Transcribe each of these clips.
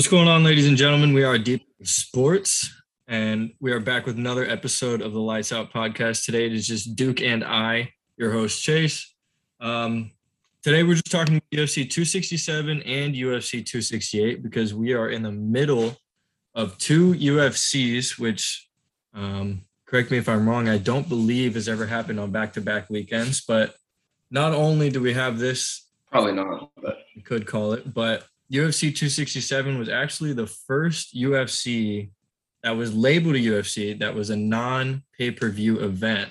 What's going on, ladies and gentlemen? We are Deep Sports, and we are back with another episode of the Lights Out podcast. Today it is just Duke and I, your host Chase. Um, today we're just talking UFC 267 and UFC 268 because we are in the middle of two UFCs, which, um, correct me if I'm wrong, I don't believe has ever happened on back-to-back weekends. But not only do we have this, probably not, but we could call it, but UFC 267 was actually the first UFC that was labeled a UFC that was a non pay per view event.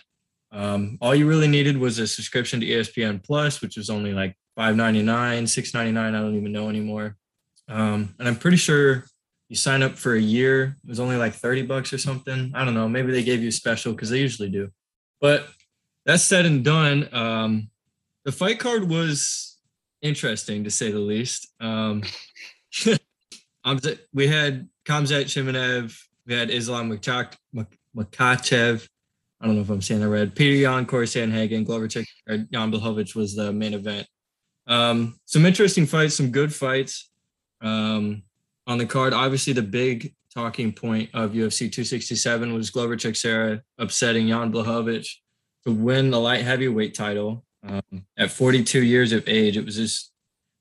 Um, all you really needed was a subscription to ESPN Plus, which was only like $5.99, $6.99. I don't even know anymore. Um, and I'm pretty sure you sign up for a year. It was only like 30 bucks or something. I don't know. Maybe they gave you a special because they usually do. But that's said and done. Um, the fight card was interesting to say the least. Um, we had Khamzat Chimaev, we had Islam Makhachev. I don't know if I'm saying that right. Petr Yan, Corey Sandhagen, Glover Chick, or Jan Blachowicz was the main event. Um, some interesting fights, some good fights um, on the card. Obviously, the big talking point of UFC 267 was Glover Teixeira upsetting Jan Blachowicz to win the light heavyweight title um, at 42 years of age. It was his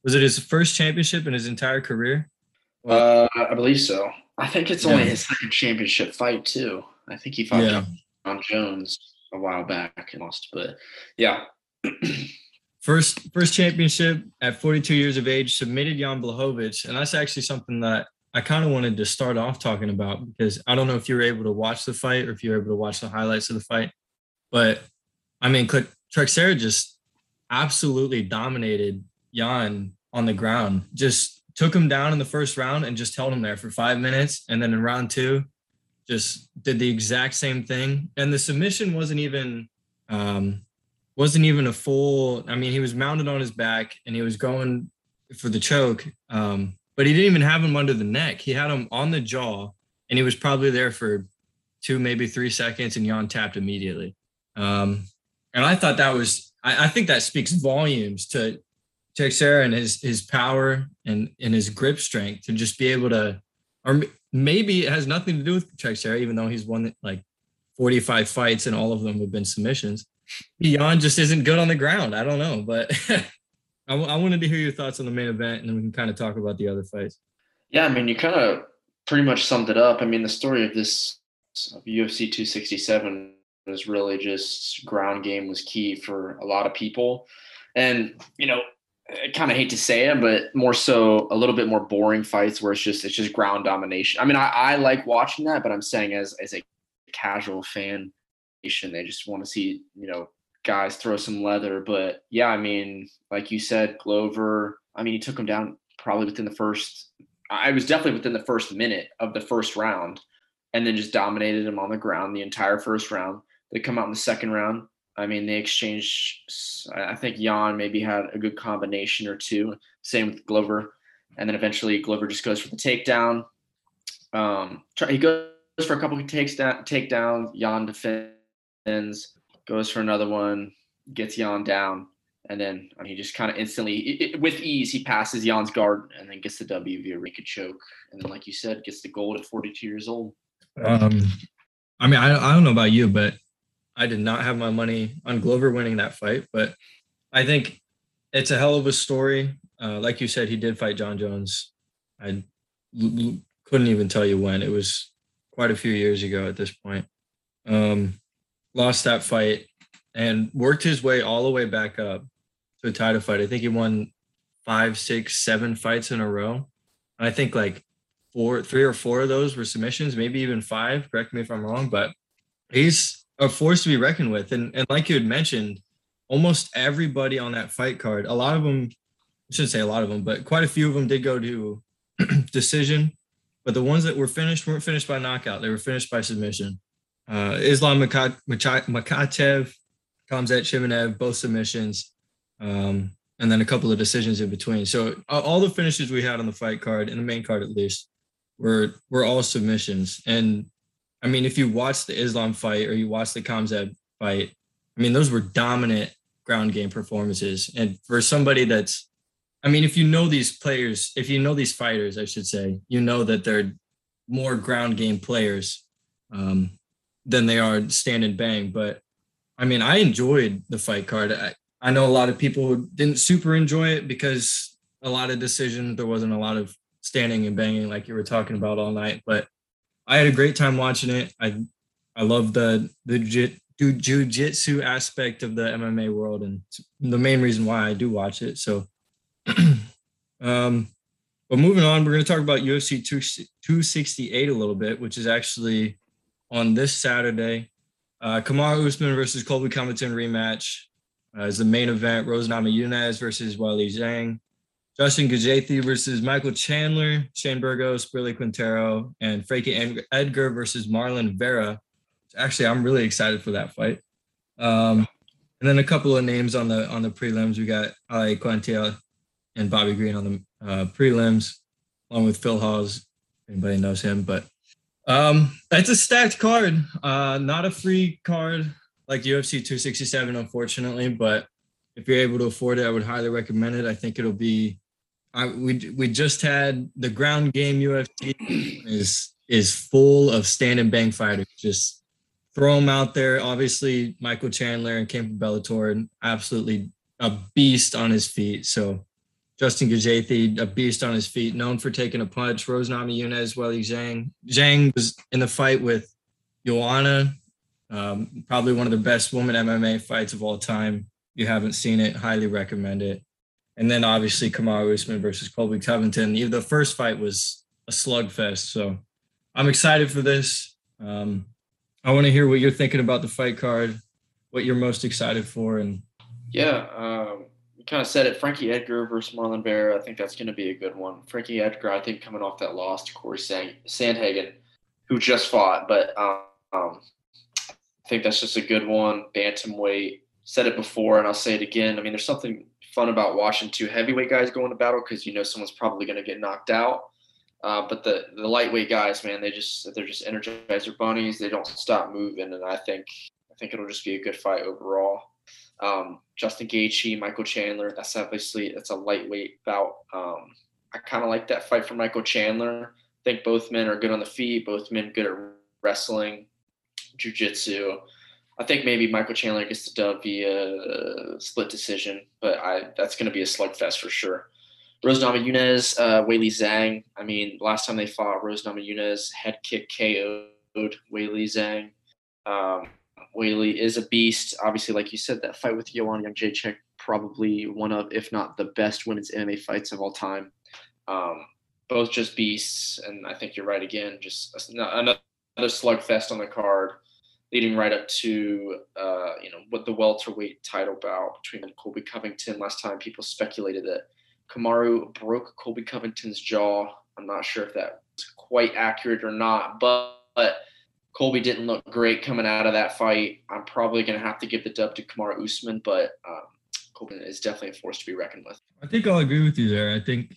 was it his first championship in his entire career? Uh, I believe so. I think it's only yeah. his second championship fight too. I think he fought yeah. Jon Jones a while back and lost, but yeah. first first championship at 42 years of age, submitted Jan Blachowicz, and that's actually something that I kind of wanted to start off talking about because I don't know if you were able to watch the fight or if you were able to watch the highlights of the fight, but I mean, Teixeira just absolutely dominated Jan on the ground. Just took him down in the first round and just held him there for five minutes. And then in round two, just did the exact same thing. And the submission wasn't even um, wasn't even a full. I mean, he was mounted on his back and he was going for the choke, um, but he didn't even have him under the neck. He had him on the jaw, and he was probably there for two, maybe three seconds, and Jan tapped immediately. Um, and I thought that was, I, I think that speaks volumes to Teixeira and his his power and and his grip strength to just be able to, or maybe it has nothing to do with Teixeira, even though he's won like 45 fights and all of them have been submissions. Jan just isn't good on the ground. I don't know, but I, I wanted to hear your thoughts on the main event, and then we can kind of talk about the other fights. Yeah, I mean, you kind of pretty much summed it up. I mean, the story of this of UFC 267 was really just ground game was key for a lot of people. And, you know, I kind of hate to say it, but more so a little bit more boring fights where it's just it's just ground domination. I mean, I, I like watching that, but I'm saying as as a casual fan, they just want to see you know guys throw some leather. But yeah, I mean, like you said, Glover. I mean, he took him down probably within the first. I was definitely within the first minute of the first round, and then just dominated him on the ground the entire first round. They come out in the second round. I mean, they exchange. I think Jan maybe had a good combination or two. Same with Glover, and then eventually Glover just goes for the takedown. Um, try, he goes for a couple of takes down, takedowns. Jan defends, goes for another one, gets Jan down, and then I mean, he just kind of instantly, it, with ease, he passes Jan's guard and then gets the W via Rika choke, and then like you said, gets the gold at 42 years old. Um, I mean, I I don't know about you, but I did not have my money on Glover winning that fight, but I think it's a hell of a story. Uh, like you said, he did fight Jon Jones. I l- l- couldn't even tell you when. It was quite a few years ago at this point. Um, lost that fight and worked his way all the way back up to a title fight. I think he won five, six, seven fights in a row. I think like four, three or four of those were submissions, maybe even five. Correct me if I'm wrong, but he's a force to be reckoned with. And and like you had mentioned, almost everybody on that fight card, a lot of them, I shouldn't say a lot of them, but quite a few of them did go to decision. But the ones that were finished weren't finished by knockout; they were finished by submission. Uh, Islam Makhachev, Khamzat Chimaev, both submissions, um, and then a couple of decisions in between. So all the finishes we had on the fight card, in the main card at least, were were all submissions. And I mean, if you watch the Islam fight or you watch the Khamzat fight, I mean, those were dominant ground game performances. And for somebody that's I mean, if you know these players, if you know these fighters, I should say, you know that they're more ground game players um, than they are stand and bang. But I mean, I enjoyed the fight card. I, I know a lot of people didn't super enjoy it because a lot of decisions, there wasn't a lot of standing and banging like you were talking about all night. But I had a great time watching it. I I love the the jiu-jitsu aspect of the MMA world and the main reason why I do watch it. So um but moving on, we're going to talk about UFC 268 a little bit, which is actually on this Saturday. Uh, Kamaru Usman versus Colby Covington rematch uh, is the main event. Rose Namajunas versus Weili Zhang. Justin Gaethje versus Michael Chandler, Shane Burgos, Billy Quintero, and Frankie Edgar versus Marlon Vera. Actually, I'm really excited for that fight. Um, and then a couple of names on the on the prelims. We got Al Iaquinta and Bobby Green on the uh, prelims, along with Phil Hawes. Anybody knows him, but um, it's a stacked card. Uh, not a free card like UFC 267, unfortunately, but if you're able to afford it, I would highly recommend it. I think it'll be. I, we we just had the ground game UFC is is full of stand and bang fighters. Just throw them out there. Obviously, Michael Chandler and Campbell Bellator, absolutely a beast on his feet. So Justin Gaethje, a beast on his feet, known for taking a punch. Rose Namajunas, Weili Zhang. Zhang was in the fight with Joanna, um, probably one of the best woman MMA fights of all time. If you haven't seen it, highly recommend it. And then obviously Kamaru Usman versus Colby Covington. The first fight was a slugfest. So I'm excited for this. Um, I want to hear what you're thinking about the fight card, what you're most excited for, and yeah, um, kind of said it. Frankie Edgar versus Marlon Vera. I think that's going to be a good one. Frankie Edgar, I think, coming off that loss to Corey Sandhagen, who just fought, but um, I think that's just a good one. Bantamweight. Said it before, and I'll say it again. I mean, there's something fun about watching two heavyweight guys go into battle because you know someone's probably going to get knocked out. Uh, but the the lightweight guys, man, they just they're just energizer bunnies. They don't stop moving, and I think I think it'll just be a good fight overall. Um, Justin Gaethje, Michael Chandler. That's obviously that's a lightweight bout. Um, I kind of like that fight for Michael Chandler. I think both men are good on the feet. Both men good at wrestling, jujitsu. I think maybe Michael Chandler gets the dub via split decision, but I that's going to be a slugfest for sure. Rose Namajunas, uh, Weili Zhang. I mean, last time they fought, Rose Namajunas head kick KO'd Weili Zhang. Um, Weili is a beast. Obviously, like you said, that fight with Joanna Jędrzejczyk, probably one of, if not the best women's MMA fights of all time. Um, both just beasts, and I think you're right again. Just another slugfest on the card, leading right up to uh, you know what the welterweight title bout between Colby Covington. Last time people speculated that Kamaru broke Colby Covington's jaw. I'm not sure if that's quite accurate or not, but, but Colby didn't look great coming out of that fight. I'm probably going to have to give the dub to Kamaru Usman, but um, Colby is definitely a force to be reckoned with. I think I'll agree with you there. I think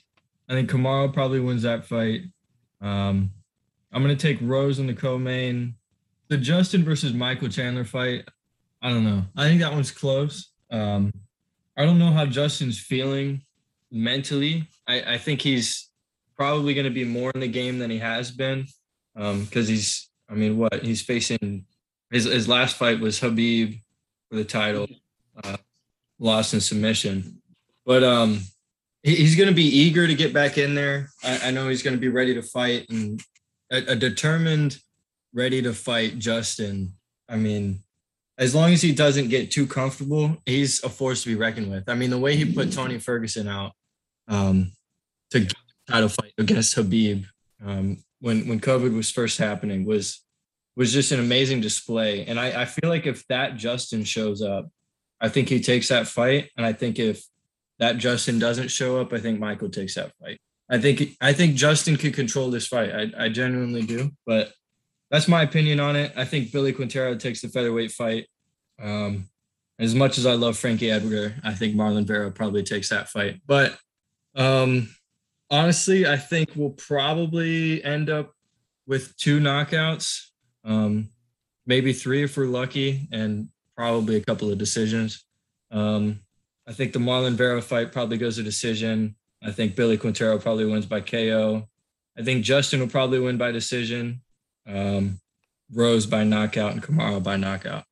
I think Kamaru probably wins that fight. Um, I'm going to take Rose in the co-main. The Justin versus Michael Chandler fight. I don't know. I think that one's close. Um, I don't know how Justin's feeling mentally. I, I think he's probably going to be more in the game than he has been because um, he's I mean, what he's facing his his last fight was Khabib for the title, uh, lost in submission. But um, he, he's going to be eager to get back in there. I, I know he's going to be ready to fight and a, a determined, ready to fight Justin. I mean, as long as he doesn't get too comfortable, he's a force to be reckoned with. I mean, the way he put Tony Ferguson out um, to title fight against Khabib um, when when COVID was first happening was was just an amazing display. And I, I feel like if that Justin shows up, I think he takes that fight. And I think if that Justin doesn't show up, I think Michael takes that fight. I think I think Justin could control this fight. I, I genuinely do, but that's my opinion on it. I think Billy Quintero takes the featherweight fight. Um, as much as I love Frankie Edgar, I think Marlon Vera probably takes that fight. But um, honestly, I think we'll probably end up with two knockouts, um, maybe three if we're lucky, and probably a couple of decisions. Um, I think the Marlon Vera fight probably goes to decision. I think Billy Quintero probably wins by KO. I think Justin will probably win by decision. Um, Rose by knockout and Kamaru by knockout.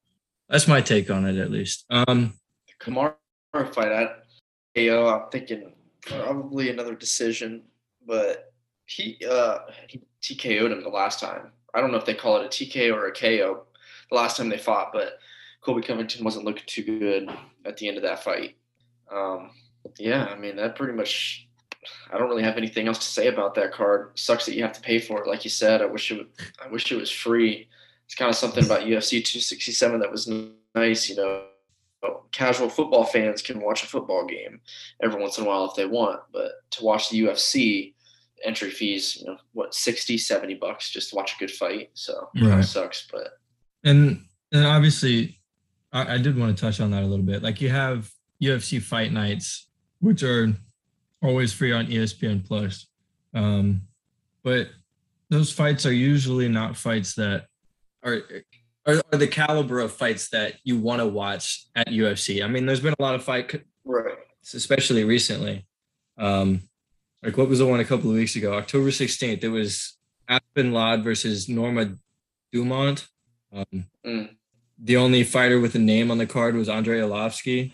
That's my take on it, at least. Um, Kamaru fight at KO. I'm thinking probably another decision, but he uh he TKO'd him the last time. I don't know if they call it a TKO or a KO the last time they fought, but Colby Covington wasn't looking too good at the end of that fight. Um, yeah, I mean that pretty much. I don't really have anything else to say about that card. Sucks that you have to pay for it, like you said. I wish it. Would, I wish it was free. It's kind of something about UFC 267 that was nice. You know, casual football fans can watch a football game every once in a while if they want, but to watch the UFC, entry fees, you know, what 60, 70 bucks just to watch a good fight. So right. sucks, but and and obviously, I, I did want to touch on that a little bit. Like you have UFC fight nights, which are always free on ESPN Plus, um, but those fights are usually not fights that are are, are the caliber of fights that you want to watch at UFC. I mean, there's been a lot of fight, right? Especially recently. Um, like what was the one a couple of weeks ago? October 16th. It was Aspen Ladd versus Norma Dumont. Um, mm. The only fighter with a name on the card was Andrei Arlovski.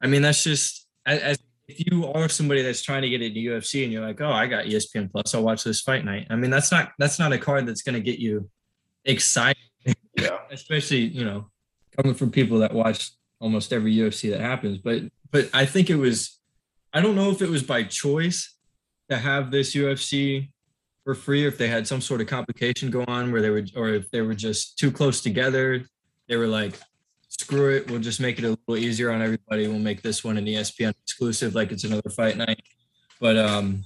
I mean, that's just as, if you are somebody that's trying to get into UFC and you're like, oh, I got ESPN Plus, I'll watch this fight night. I mean, that's not that's not a card that's going to get you excited. Yeah. Especially you know coming from people that watch almost every UFC that happens. But but I think it was, I don't know if it was by choice to have this UFC for free, or if they had some sort of complication go on where they were, or if they were just too close together. They were like, screw it, we'll just make it a little easier on everybody. We'll make this one an ESPN exclusive, like it's another fight night. But um,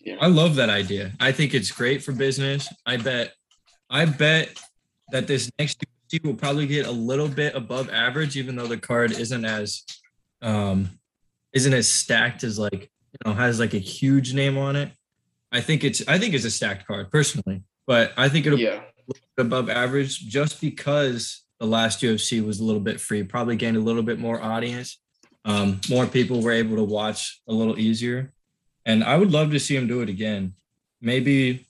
yeah. I love that idea. I think it's great for business. I bet, I bet that this next UFC will probably get a little bit above average, even though the card isn't as um, isn't as stacked as like you know has like a huge name on it. I think it's I think it's a stacked card personally, but I think it'll yeah. be above average just because the last UFC was a little bit free, probably gained a little bit more audience. Um, more people were able to watch a little easier. And I would love to see him do it again. Maybe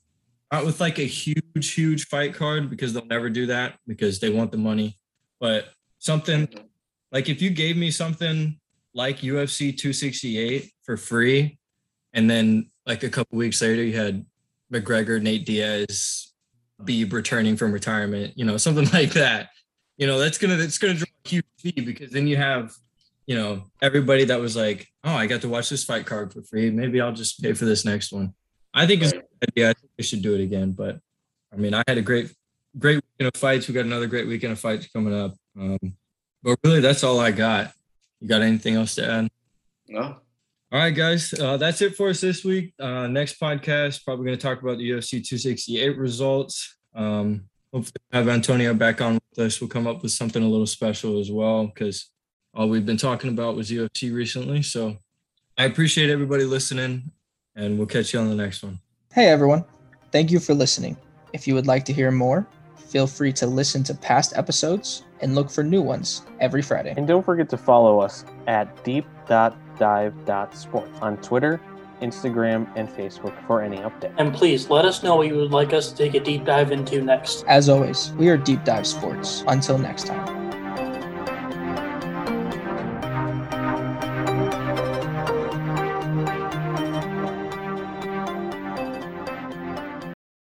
not with like a huge, huge fight card because they'll never do that because they want the money. But something like if you gave me something like UFC 268 for free, and then like a couple weeks later you had McGregor, Nate Diaz, Beeb returning from retirement, you know, something like that you know that's gonna that's gonna draw a huge fee because then you have you know everybody that was like oh i got to watch this fight card for free. Maybe i'll just pay for this next one. I think it's a good idea. I think we should do it again but i mean i had a great great weekend of fights. We got another great weekend of fights coming up um, but really that's all i got. You got anything else to add? No. All right guys uh, that's it for us this week. Uh, next podcast probably going to talk about the ufc 268 results. Um, hopefully have Antonio back on with us. We'll come up with something a little special as well because all we've been talking about was UFC recently. So I appreciate everybody listening and we'll catch you on the next one. Hey everyone. Thank you for listening. If you would like to hear more, feel free to listen to past episodes and look for new ones every Friday. And don't forget to follow us at deep.dive.sport on Twitter Instagram, and Facebook for any update. And please let us know what you would like us to take a deep dive into next. As always, we are Deep Dive Sports. Until next time.